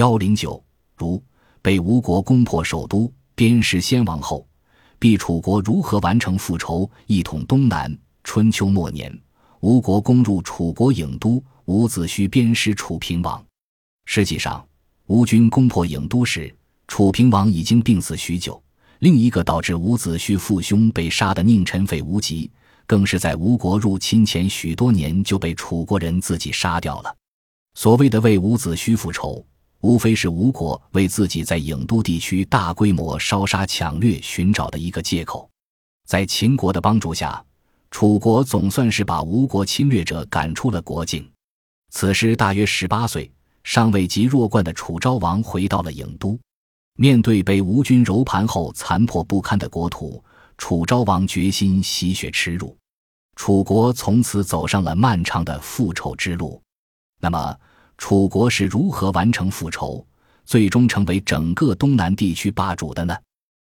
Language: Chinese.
幺零九，如被吴国攻破首都，鞭尸先王后，必楚国如何完成复仇，一统东南？春秋末年，吴国攻入楚国郢都，伍子胥鞭尸楚平王。实际上，吴军攻破郢都时，楚平王已经病死许久。另一个导致伍子胥父兄被杀的佞臣匪吴极，更是在吴国入侵前许多年就被楚国人自己杀掉了。所谓的为伍子胥复仇，无非是吴国为自己在郢都地区大规模烧杀抢掠寻找的一个借口。在秦国的帮助下，楚国总算是把吴国侵略者赶出了国境。此时大约十八岁、尚未及弱冠的楚昭王回到了郢都。面对被吴军揉盘后残破不堪的国土，楚昭王决心洗血耻辱，楚国从此走上了漫长的复仇之路。那么，楚国是如何完成复仇，最终成为整个东南地区霸主的呢？